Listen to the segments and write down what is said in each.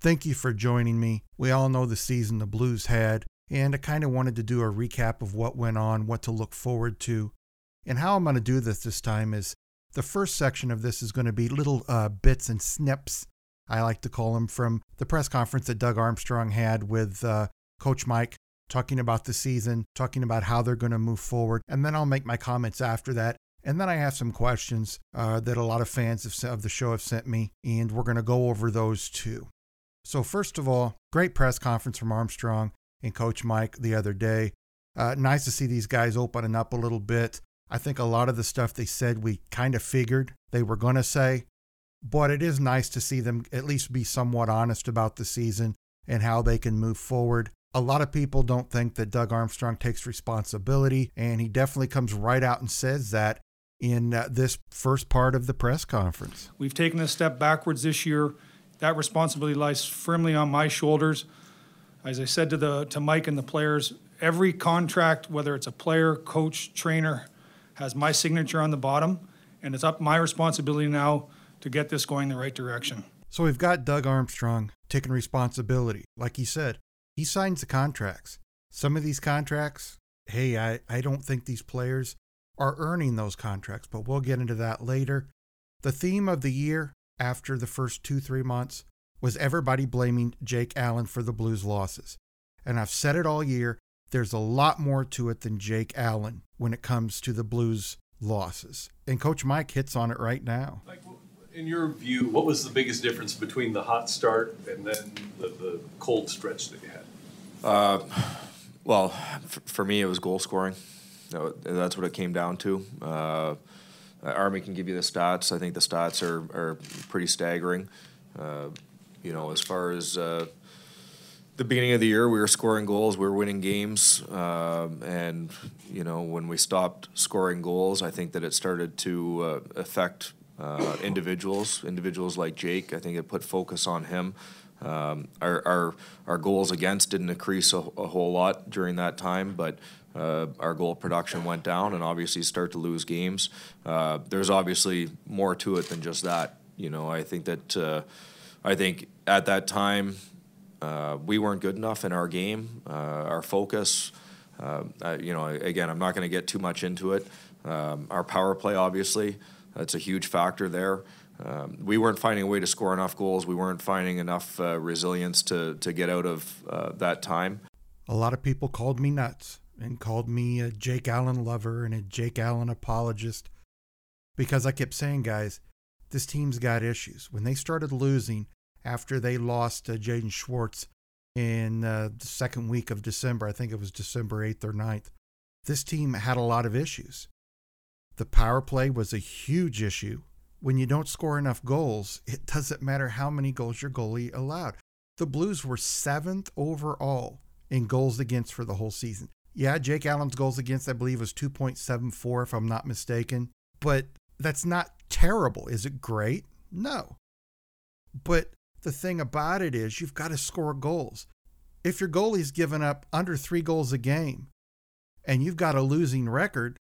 Thank you for joining me. We all know the season the Blues had, and I kind of wanted to do a recap of what went on, what to look forward to. And how I'm going to do this this time is the first section of this is going to be little uh, bits and snips, I like to call them, from the press conference that Doug Armstrong had with uh, Coach Mike, talking about the season, talking about how they're going to move forward. And then I'll make my comments after that. And then I have some questions uh, that a lot of fans of the show have sent me, and we're going to go over those too. So, first of all, great press conference from Armstrong and Coach Mike the other day. Uh, nice to see these guys opening up a little bit. I think a lot of the stuff they said we kind of figured they were going to say, but it is nice to see them at least be somewhat honest about the season and how they can move forward. A lot of people don't think that Doug Armstrong takes responsibility, and he definitely comes right out and says that in uh, this first part of the press conference. We've taken a step backwards this year that responsibility lies firmly on my shoulders. As I said to the to Mike and the players, every contract, whether it's a player, coach, trainer, has my signature on the bottom, and it's up my responsibility now to get this going the right direction. So we've got Doug Armstrong taking responsibility. Like he said, he signs the contracts. Some of these contracts, hey, I, I don't think these players are earning those contracts, but we'll get into that later. The theme of the year after the first two, three months was everybody blaming Jake Allen for the Blues' losses. And I've said it all year there's a lot more to it than Jake Allen when it comes to the Blues' losses. And Coach Mike hits on it right now. Like, in your view, what was the biggest difference between the hot start and then the, the cold stretch that you had? Uh, well, for, for, me, it was goal scoring. That's what it came down to. Uh, uh, Army can give you the stats. I think the stats are, are pretty staggering. Uh, you know, as far as uh, the beginning of the year, we were scoring goals, we were winning games, uh, and you know, when we stopped scoring goals, I think that it started to uh, affect uh, individuals. Individuals like Jake, I think it put focus on him. Um, our, our our goals against didn't increase a, a whole lot during that time, but uh, our goal production went down, and obviously start to lose games. Uh, there's obviously more to it than just that. You know, I think that uh, I think at that time uh, we weren't good enough in our game, uh, our focus. Uh, you know, again, I'm not going to get too much into it. Um, our power play, obviously, that's a huge factor there. Um, we weren't finding a way to score enough goals. We weren't finding enough resilience to to get out of that time. A lot of people called me nuts and called me a Jake Allen lover and a Jake Allen apologist because I kept saying, guys, this team's got issues. When they started losing after they lost uh, Jaden Schwartz in uh, the second week of December, I think it was December 8th or 9th, this team had a lot of issues. The power play was a huge issue. When you don't score enough goals, it doesn't matter how many goals your goalie allowed. The Blues were seventh overall in goals against for the whole season. Yeah, Jake Allen's goals against, I believe, was 2.74, if I'm not mistaken. But that's not terrible. Is it great? No. But the thing about it is, you've got to score goals. If your goalie's given up under three goals a game and you've got a losing record,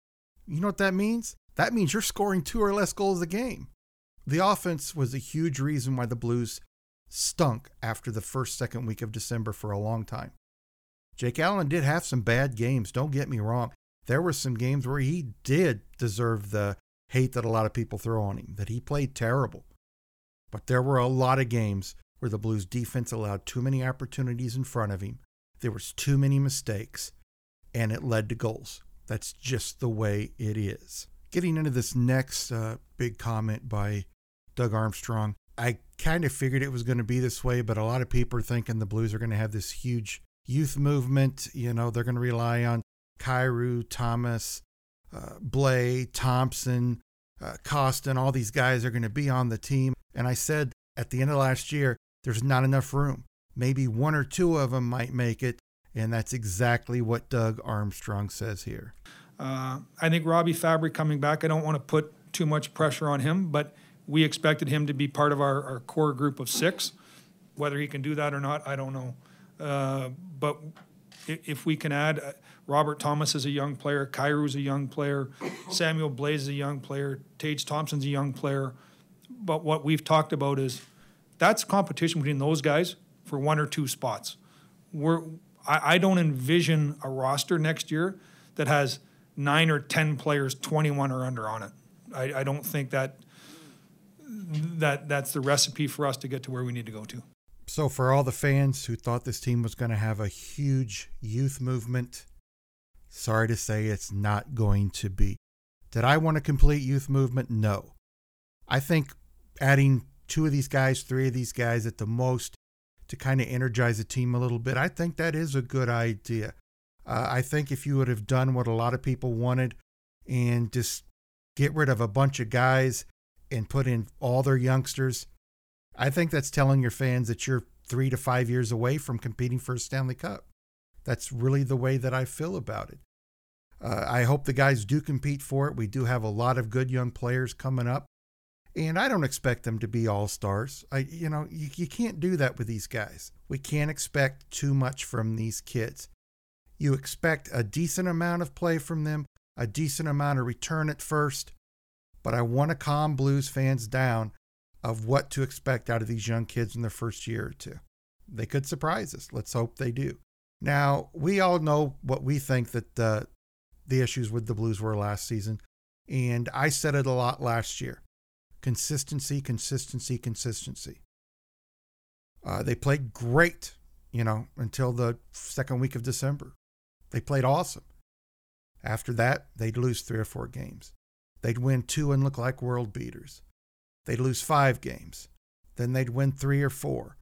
you know what that means? That means you're scoring two or less goals a game. The offense was a huge reason why the Blues stunk after the first, second week of December for a long time. Jake Allen did have some bad games, don't get me wrong. There were some games where he did deserve the hate that a lot of people throw on him, that he played terrible. But there were a lot of games where the Blues defense allowed too many opportunities in front of him. There was too many mistakes, and it led to goals. That's just the way it is. Getting into this next uh, big comment by Doug Armstrong, I kind of figured it was going to be this way, but a lot of people are thinking the Blues are going to have this huge youth movement. You know, they're going to rely on Kyrou, Thomas, uh, Blais, Thompson, uh, Kostin. All these guys are going to be on the team. And I said at the end of last year, there's not enough room. Maybe one or two of them might make it. And that's exactly what Doug Armstrong says here. Uh, I think Robbie Fabbri coming back, I don't want to put too much pressure on him, but we expected him to be part of our, our core group of six. Whether he can do that or not, I don't know. Uh, but if we can add, uh, Robert Thomas is a young player, is a young player, Samuel Blais is a young player, Tage Thompson's a young player. But what we've talked about is that's competition between those guys for one or two spots. We're, I, I don't envision a roster next year that has nine or ten players, 21 or under on it. I, I don't think that that that's the recipe for us to get to where we need to go to. So, for all the fans who thought this team was going to have a huge youth movement, sorry to say it's not going to be. Did I want a complete youth movement? No. I think adding two of these guys, three of these guys at the most to kind of energize the team a little bit, I think that is a good idea. Uh, I think if you would have done what a lot of people wanted and just get rid of a bunch of guys and put in all their youngsters, I think that's telling your fans that you're three to five years away from competing for a Stanley Cup. That's really the way that I feel about it. Uh, I hope the guys do compete for it. We do have a lot of good young players coming up, and I don't expect them to be all stars. I, you know, you, you can't do that with these guys. We can't expect too much from these kids. You expect a decent amount of play from them, a decent amount of return at first, but I want to calm Blues fans down of what to expect out of these young kids in their first year or two. They could surprise us. Let's hope they do. Now, we all know what we think that the, the issues with the Blues were last season, and I said it a lot last year consistency, consistency, consistency. Uh, they played great, you know, until the second week of December. They played awesome. After that, they'd lose three or four games. They'd win two and look like world beaters. They'd lose five games. Then they'd win three or four.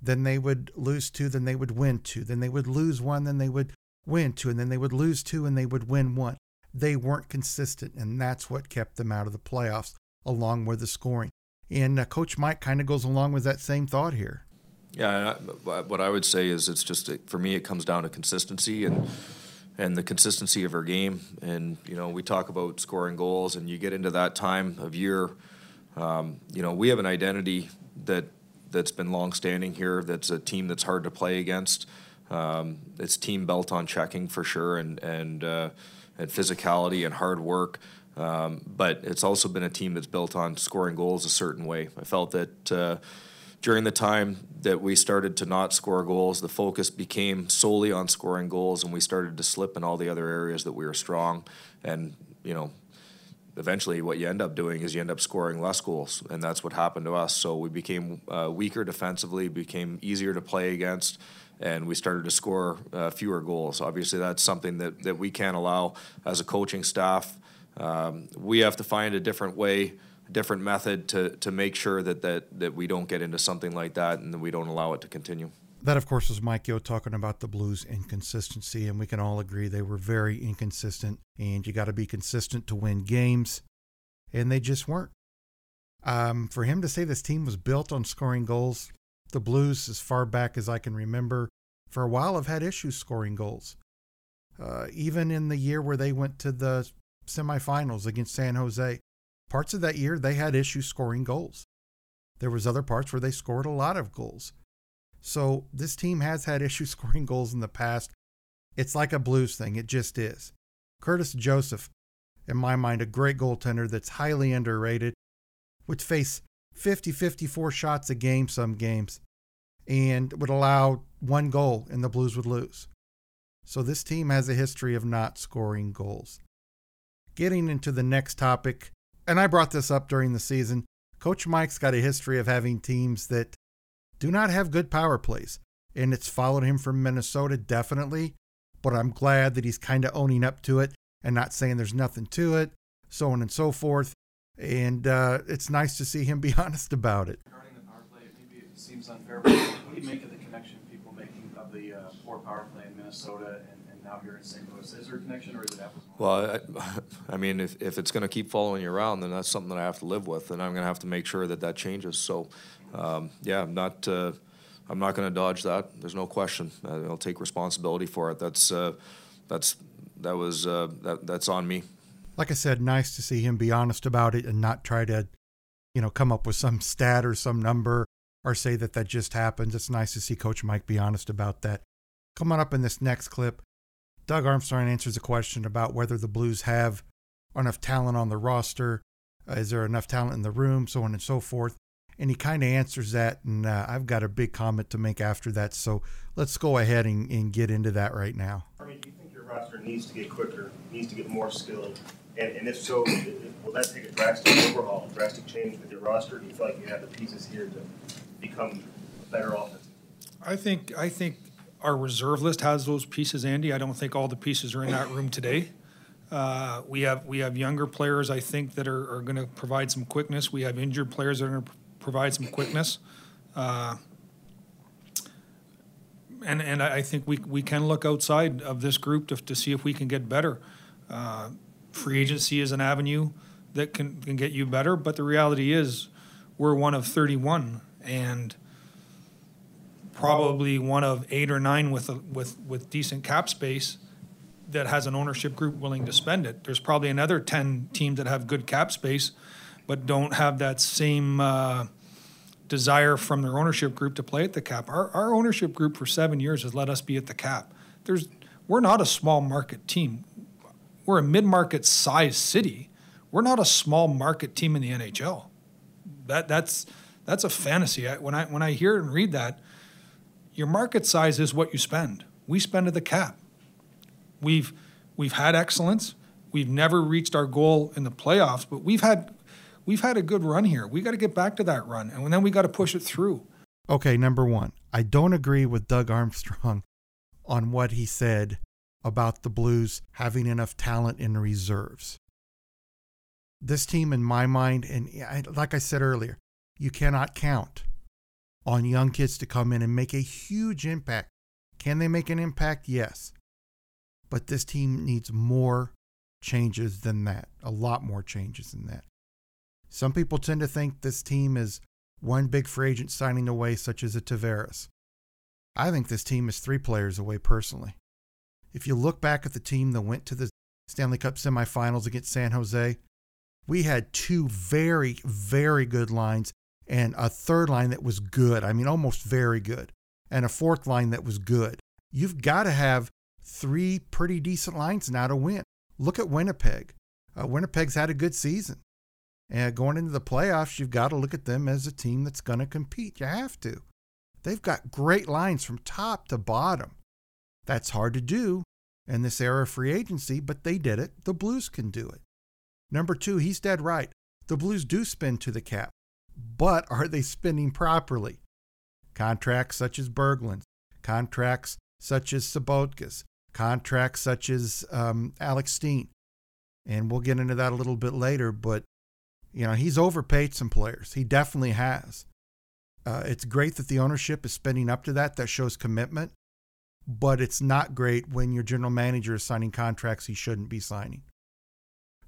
Then they would lose two, then they would win two. Then they would lose one, then they would win two. And then they would lose two and they would win one. They weren't consistent, and that's what kept them out of the playoffs, along with the scoring. And uh, Coach Mike kind of goes along with that same thought here. Yeah, what I would say is it's just for me it comes down to consistency and and the consistency of our game. And you know, we talk about scoring goals, and you get into that time of year. Um, you know, we have an identity that that's been long-standing here. That's a team that's hard to play against. Um, it's team built on checking for sure, and and uh, and physicality and hard work. Um, but it's also been a team that's built on scoring goals a certain way. I felt that. Uh, during the time that we started to not score goals, the focus became solely on scoring goals, and we started to slip in all the other areas that we were strong. And you know, eventually, what you end up doing is you end up scoring less goals, and that's what happened to us. So we became uh, weaker defensively, became easier to play against. And we started to score uh, fewer goals. Obviously, that's something that, that we can't allow as a coaching staff. Um, we have to find a different way a different method to, to make sure that, that, that we don't get into something like that and that we don't allow it to continue. That, of course, was Mike Yeo talking about the Blues' inconsistency, and we can all agree they were very inconsistent, and you got to be consistent to win games, and they just weren't. Um, for him to say this team was built on scoring goals, the Blues, as far back as I can remember, for a while have had issues scoring goals. Uh, even in the year where they went to the semifinals against San Jose, Parts of that year, they had issues scoring goals. There was other parts where they scored a lot of goals. So this team has had issues scoring goals in the past. It's like a Blues thing. It just is. Curtis Joseph, in my mind, a great goaltender that's highly underrated, would face 50 54 shots a game some games and would allow one goal and the Blues would lose. So this team has a history of not scoring goals. Getting into the next topic, and I brought this up during the season. Coach Mike's got a history of having teams that do not have good power plays, and it's followed him from Minnesota definitely. But I'm glad that he's kind of owning up to it and not saying there's nothing to it, so on and so forth. And uh, it's nice to see him be honest about it. Regarding the power play, maybe it seems unfair, but what do you make of the connection people making of the uh, poor power play in Minnesota and, and now here in St. Louis. Is there a connection or is it apples? Well, I, I mean, if, if it's going to keep following you around, then that's something that I have to live with, and I'm going to have to make sure that that changes. So, um, yeah, I'm not. Uh, I'm not going to dodge that. There's no question. I'll take responsibility for it. That's uh, that's that was uh, that that's on me. Like I said, nice to see him be honest about it and not try to, you know, come up with some stat or some number or say that that just happened. It's nice to see Coach Mike be honest about that. Coming up in this next clip, Doug Armstrong answers a question about whether the Blues have enough talent on the roster. Uh, is there enough talent in the room? So on and so forth. And he kind of answers that. And uh, I've got a big comment to make after that. So let's go ahead and, and get into that right now. I mean, do you think your roster needs to get quicker, needs to get more skilled? And, and if so, will that take a drastic overhaul, a drastic change with your roster? Do you feel like you have the pieces here to become a better offense? I think I think our reserve list has those pieces, Andy. I don't think all the pieces are in that room today. Uh, we have we have younger players, I think, that are, are going to provide some quickness. We have injured players that are going to provide some quickness. Uh, and and I think we, we can look outside of this group to, to see if we can get better. Uh, free agency is an avenue that can, can get you better, but the reality is we're one of 31 and probably one of eight or nine with a, with with decent cap space that has an ownership group willing to spend it. There's probably another 10 teams that have good cap space but don't have that same uh, desire from their ownership group to play at the cap. Our, our ownership group for seven years has let us be at the cap. There's, we're not a small market team. We're a mid-market size city. We're not a small market team in the NHL. That, that's, that's a fantasy. I, when, I, when I hear and read that, your market size is what you spend. We spend at the cap. We've, we've had excellence. We've never reached our goal in the playoffs, but we've had we've had a good run here. We got to get back to that run, and then we got to push it through. Okay, number one, I don't agree with Doug Armstrong on what he said about the Blues having enough talent in reserves. This team, in my mind, and like I said earlier, you cannot count on young kids to come in and make a huge impact. Can they make an impact? Yes. But this team needs more changes than that, a lot more changes than that. Some people tend to think this team is one big free agent signing away, such as a Tavares. I think this team is three players away personally. If you look back at the team that went to the Stanley Cup semifinals against San Jose, we had two very, very good lines and a third line that was good. I mean, almost very good, and a fourth line that was good. You've got to have three pretty decent lines now to win. Look at Winnipeg. Uh, Winnipeg's had a good season. And going into the playoffs, you've got to look at them as a team that's going to compete. You have to. They've got great lines from top to bottom. That's hard to do in this era of free agency, but they did it. The Blues can do it. Number two, he's dead right. The Blues do spend to the cap, but are they spending properly? Contracts such as Berglund, contracts such as Sobotkas, contracts such as um, Alex Steen. And we'll get into that a little bit later, but you know, he's overpaid some players. He definitely has. Uh, it's great that the ownership is spending up to that. That shows commitment. But it's not great when your general manager is signing contracts he shouldn't be signing.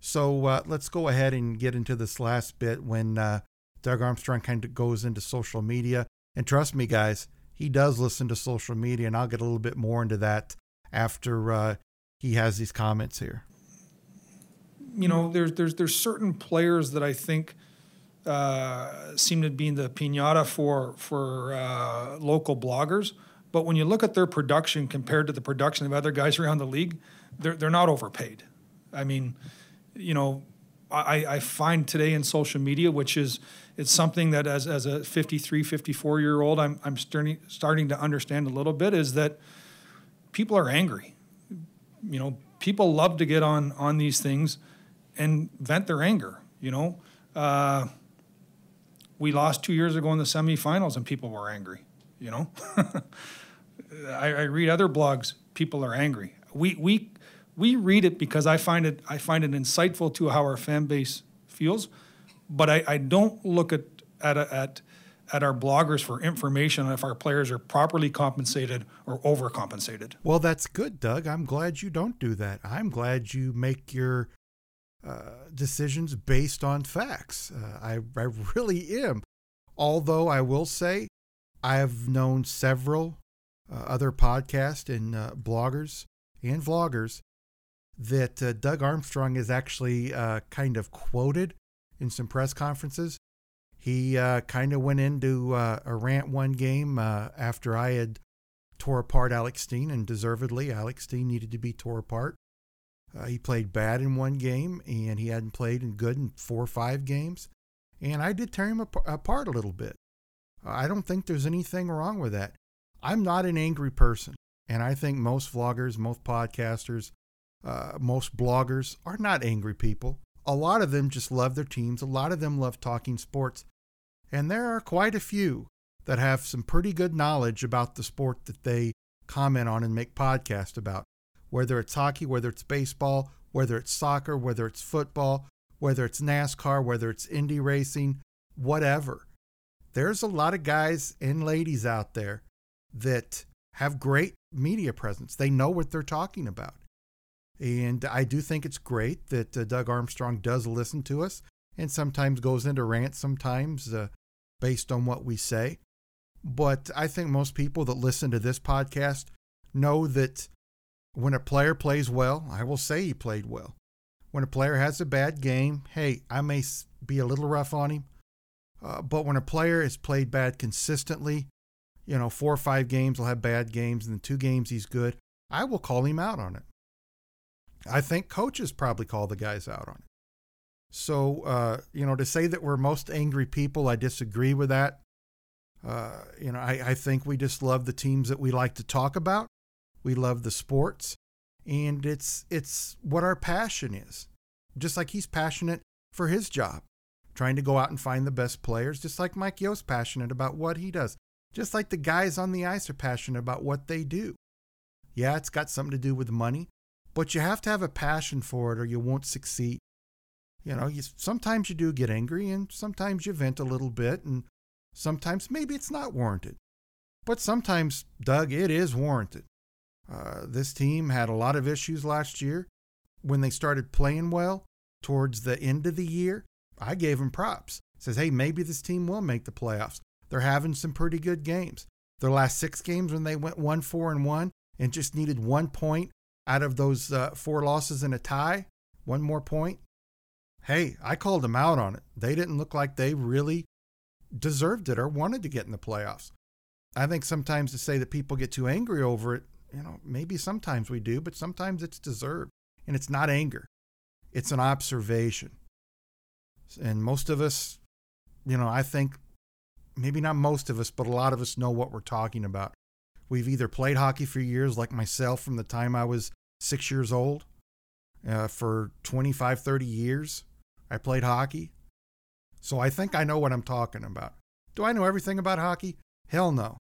So uh, let's go ahead and get into this last bit when uh, Doug Armstrong kind of goes into social media. And trust me, guys, he does listen to social media, and I'll get a little bit more into that after uh, he has these comments here you know, there's there's there's certain players that I think uh, seem to be in the pinata for for uh, local bloggers. But when you look at their production compared to the production of other guys around the league, they're they're not overpaid. I mean, you know, I, I find today in social media, which is it's something that as, as a 53, 54 year old, I'm, I'm starting, starting to understand a little bit is that people are angry. You know, people love to get on on these things and vent their anger. You know, uh, we lost two years ago in the semifinals, and people were angry. You know, I, I, read other blogs; people are angry. We we we read it because I find it I find it insightful to how our fan base feels, but I, I don't look at at a, at at our bloggers for information on if our players are properly compensated or overcompensated. Well, that's good, Doug. I'm glad you don't do that. I'm glad you make your uh, decisions based on facts. Uh, I, I really am. Although I will say, I have known several uh, other podcasts and uh, bloggers and vloggers that uh, Doug Armstrong is actually kind of quoted in some press conferences. He kind of went into a rant one game after I had tore apart Alex Steen, and deservedly, Alex Steen needed to be tore apart. Uh, he played bad in one game, and he hadn't played in good in four or five games. And I did tear him ap- apart a little bit. I don't think there's anything wrong with that. I'm not an angry person. And I think most vloggers, most podcasters, uh, most bloggers are not angry people. A lot of them just love their teams. A lot of them love talking sports. And there are quite a few that have some pretty good knowledge about the sport that they comment on and make podcasts about. Whether it's hockey, whether it's baseball, whether it's soccer, whether it's football, whether it's NASCAR, whether it's Indy racing, whatever. There's a lot of guys and ladies out there that have great media presence. They know what they're talking about. And I do think it's great that uh, Doug Armstrong does listen to us and sometimes goes into rants sometimes uh, based on what we say. But I think most people that listen to this podcast know that when a player plays well, I will say he played well. When a player has a bad game, hey, I may be a little rough on him. Uh, but when a player has played bad consistently, you know, four or five games will have bad games, and then two games he's good. I will call him out on it. I think coaches probably call the guys out on it. So, uh, you know, to say that we're most angry people, I disagree with that. Uh, you know, I, I think we just love the teams that we like to talk about. We love the sports, and it's it's what our passion is. Just like he's passionate for his job, trying to go out and find the best players. Just like Mike Yeo's passionate about what he does. Just like the guys on the ice are passionate about what they do. Yeah, it's got something to do with money, but you have to have a passion for it or you won't succeed. You know, you, sometimes you do get angry and sometimes you vent a little bit and sometimes maybe it's not warranted. But sometimes, Doug, it is warranted. Uh, this team had a lot of issues last year. When they started playing well towards the end of the year, I gave them props. Says, hey, maybe this team will make the playoffs. They're having some pretty good games. Their last six games when they went one, four, and one, and just needed one point out of those uh, four losses and a tie, one more point. Hey, I called them out on it. They didn't look like they really deserved it or wanted to get in the playoffs. I think sometimes to say that people get too angry over it, you know, maybe sometimes we do, but sometimes it's deserved. And it's not anger, it's an observation. And most of us, you know, I think maybe not most of us, but a lot of us know what we're talking about. We've either played hockey for years, like myself, from the time I was six years old. Uh, for 25, 30 years, I played hockey. So I think I know what I'm talking about. Do I know everything about hockey? Hell no.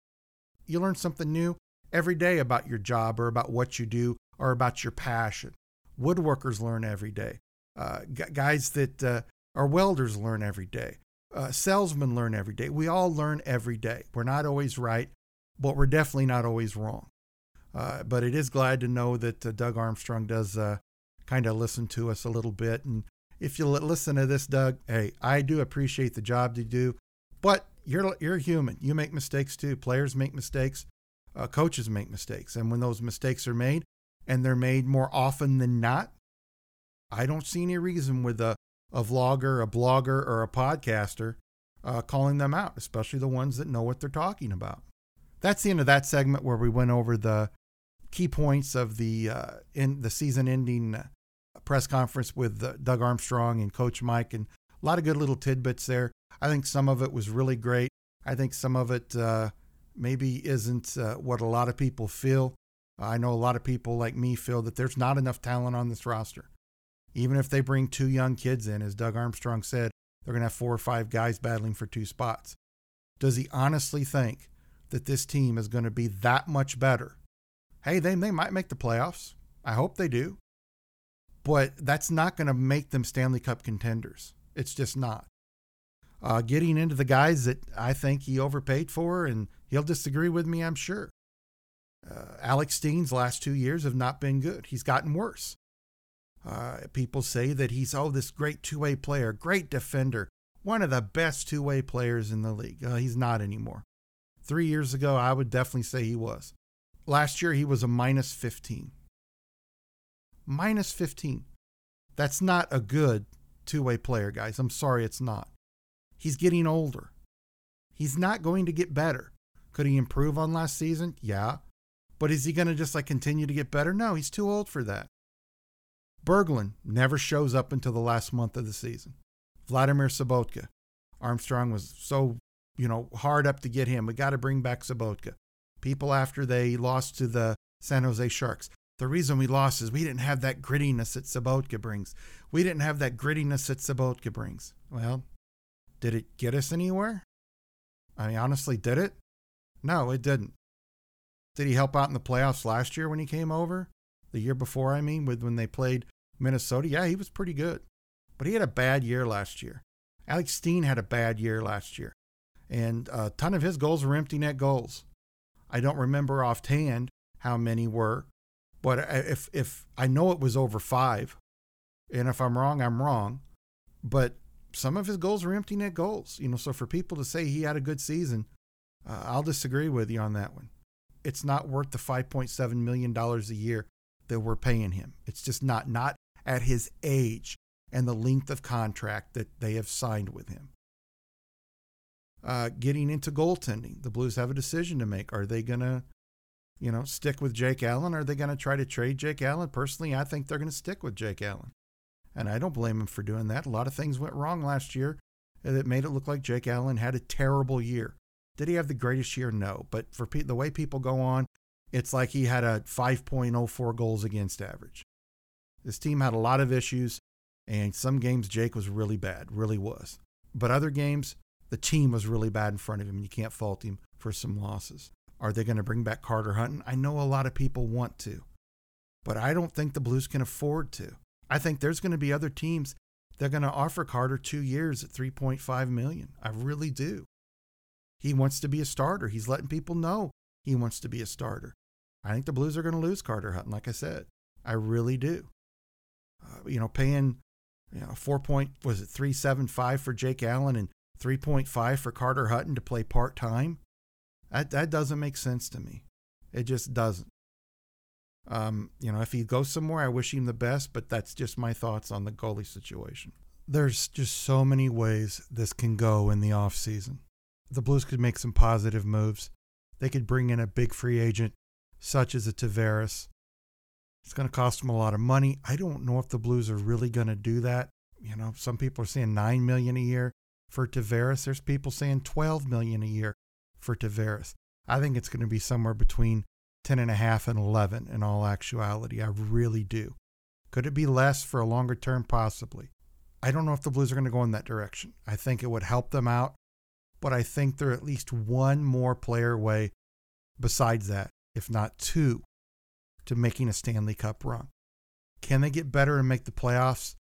You learn something new every day about your job or about what you do or about your passion. Woodworkers learn every day. Uh, guys that uh, are welders learn every day uh, salesmen learn every day. We all learn every day. We're not always right, but we're definitely not always wrong. Uh, but it is glad to know that uh, Doug Armstrong does uh, kind of listen to us a little bit. And if you listen to this, Doug, hey, I do appreciate the job you do, but you're you're human. You make mistakes too. Players make mistakes. Uh, coaches make mistakes, and when those mistakes are made, and they're made more often than not, I don't see any reason with a a vlogger, a blogger, or a podcaster uh, calling them out, especially the ones that know what they're talking about. That's the end of that segment where we went over the key points of the uh, in the season ending uh, press conference with uh, Doug Armstrong and Coach Mike, and a lot of good little tidbits there. I think some of it was really great. I think some of it uh, maybe isn't uh, what a lot of people feel. I know a lot of people like me feel that there's not enough talent on this roster. Even if they bring two young kids in, as Doug Armstrong said, they're going to have four or five guys battling for two spots. Does he honestly think that this team is going to be that much better? Hey, they, they might make the playoffs. I hope they do. But that's not going to make them Stanley Cup contenders. It's just not. Uh, getting into the guys that I think he overpaid for, and he'll disagree with me, I'm sure. Uh, Alex Steen's last two years have not been good. He's gotten worse. Uh, people say that he's, oh, this great two way player, great defender, one of the best two way players in the league. Uh, he's not anymore. Three years ago, I would definitely say he was. Last year, he was a minus 15. Minus 15. That's not a good two way player, guys. I'm sorry, it's not. He's getting older. He's not going to get better. Could he improve on last season? Yeah. But is he going to just like continue to get better? No, he's too old for that. Berglund never shows up until the last month of the season. Vladimir Sobotka. Armstrong was so, you know, hard up to get him. We got to bring back Sobotka. People after they lost to the San Jose Sharks. The reason we lost is we didn't have that grittiness that Sobotka brings. We didn't have that grittiness that Sobotka brings. Well, did it get us anywhere? I mean, honestly, did it? No, it didn't. Did he help out in the playoffs last year when he came over? The year before, I mean, with when they played Minnesota, yeah, he was pretty good. But he had a bad year last year. Alex Steen had a bad year last year. And a ton of his goals were empty net goals. I don't remember offhand how many were, but if if I know it was over five, and if I'm wrong, I'm wrong. But some of his goals were empty net goals. You know, so for people to say he had a good season, uh, I'll disagree with you on that one. It's not worth the 5.7 million dollars a year that we're paying him. It's just not not at his age and the length of contract that they have signed with him. Uh, getting into goaltending, the Blues have a decision to make. Are they to, you know, stick with Jake Allen? Are they to try to trade Jake Allen? Personally, I think they're to stick with Jake Allen. And I don't blame him for doing that. A lot of things went wrong last year that made it look like Jake Allen had a terrible year. Did he have the greatest year? No. But for pe- the way people go on, it's like he had a 5.04 goals against average. This team had a lot of issues, and some games Jake was really bad, really was. But other games, the team was really bad in front of him, and you can't fault him for some losses. Are they going to bring back Carter Hutton? I know a lot of people want to, but I don't think the Blues can afford to. I think there's going to be other teams that are going to offer Carter two years at 3.5 million. I really do. He wants to be a starter. He's letting people know he wants to be a starter. I think the Blues are going to lose Carter Hutton, like I said. I really do. Uh, you know, paying you know four point was it three seven five for Jake Allen and three point five for Carter Hutton to play part time. That that doesn't make sense to me. It just doesn't. Um, you know, if he goes somewhere, I wish him the best, but that's just my thoughts on the goalie situation. There's just so many ways this can go in the off season. The Blues could make some positive moves. They could bring in a big free agent such as a Tavares. It's going to cost them a lot of money. I don't know if the Blues are really going to do that. You know, some people are saying nine million a year for Tavares. There's people saying twelve million a year for Tavares. I think it's going to be somewhere between ten and a half and eleven in all actuality. I really do. Could it be less for a longer term? Possibly. I don't know if the Blues are going to go in that direction. I think it would help them out, but I think they're at least one more player away besides that if not two, to making a Stanley Cup run. Can they get better and make the playoffs?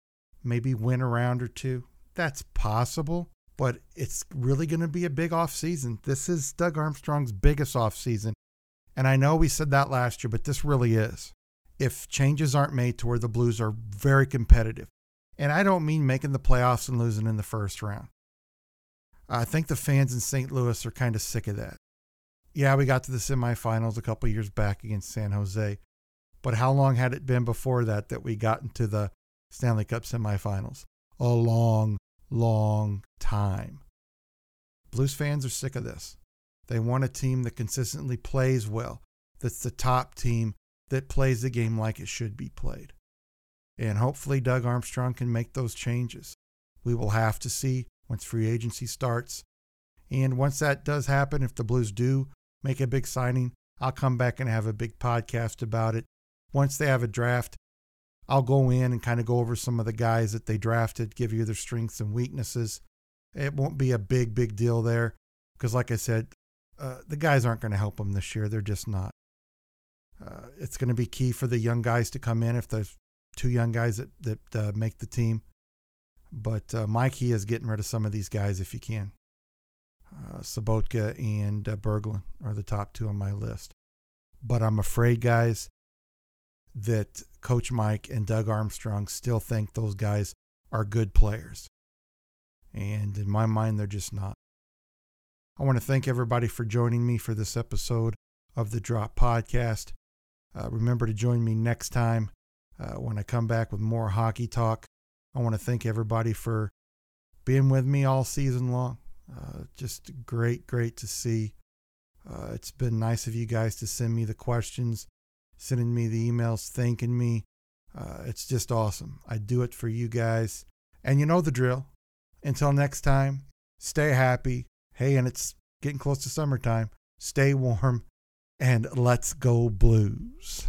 Maybe win a round or two? That's possible, but it's really going to be a big off season. This is Doug Armstrong's biggest off season. And I know we said that last year, but this really is. If changes aren't made to where the Blues are very competitive, and I don't mean making the playoffs and losing in the first round. I think the fans in St. Louis are kind of sick of that yeah, we got to the semifinals a couple years back against San Jose. But how long had it been before that that we got into the Stanley Cup semifinals? A long, long time. Blues fans are sick of this. They want a team that consistently plays well, that's the top team that plays the game like it should be played. And hopefully, Doug Armstrong can make those changes. We will have to see once free agency starts. And once that does happen, if the Blues do make a big signing, I'll come back and have a big podcast about it. Once they have a draft, I'll go in and kind of go over some of the guys that they drafted, give you their strengths and weaknesses. It won't be a big, big deal there because, like I said, uh, the guys aren't going to help them this year. They're just not. Uh, it's going to be key for the young guys to come in if there's two young guys that, that uh, make the team. But uh, Mikey is getting rid of some of these guys if you can. Uh, Sobotka and Berglund are the top two on my list. But I'm afraid, guys, that Coach Mike and Doug Armstrong still think those guys are good players. And in my mind, they're just not. I want to thank everybody for joining me for this episode of the Drop Podcast. Uh, remember to join me next time uh, when I come back with more hockey talk. I want to thank everybody for being with me all season long. Uh, just great, great to see. Uh, it's been nice of you guys to send me the questions, sending me the emails, thanking me. Uh, it's just awesome. I do it for you guys. And you know the drill. Until next time, stay happy. Hey, and it's getting close to summertime. Stay warm and let's go blues.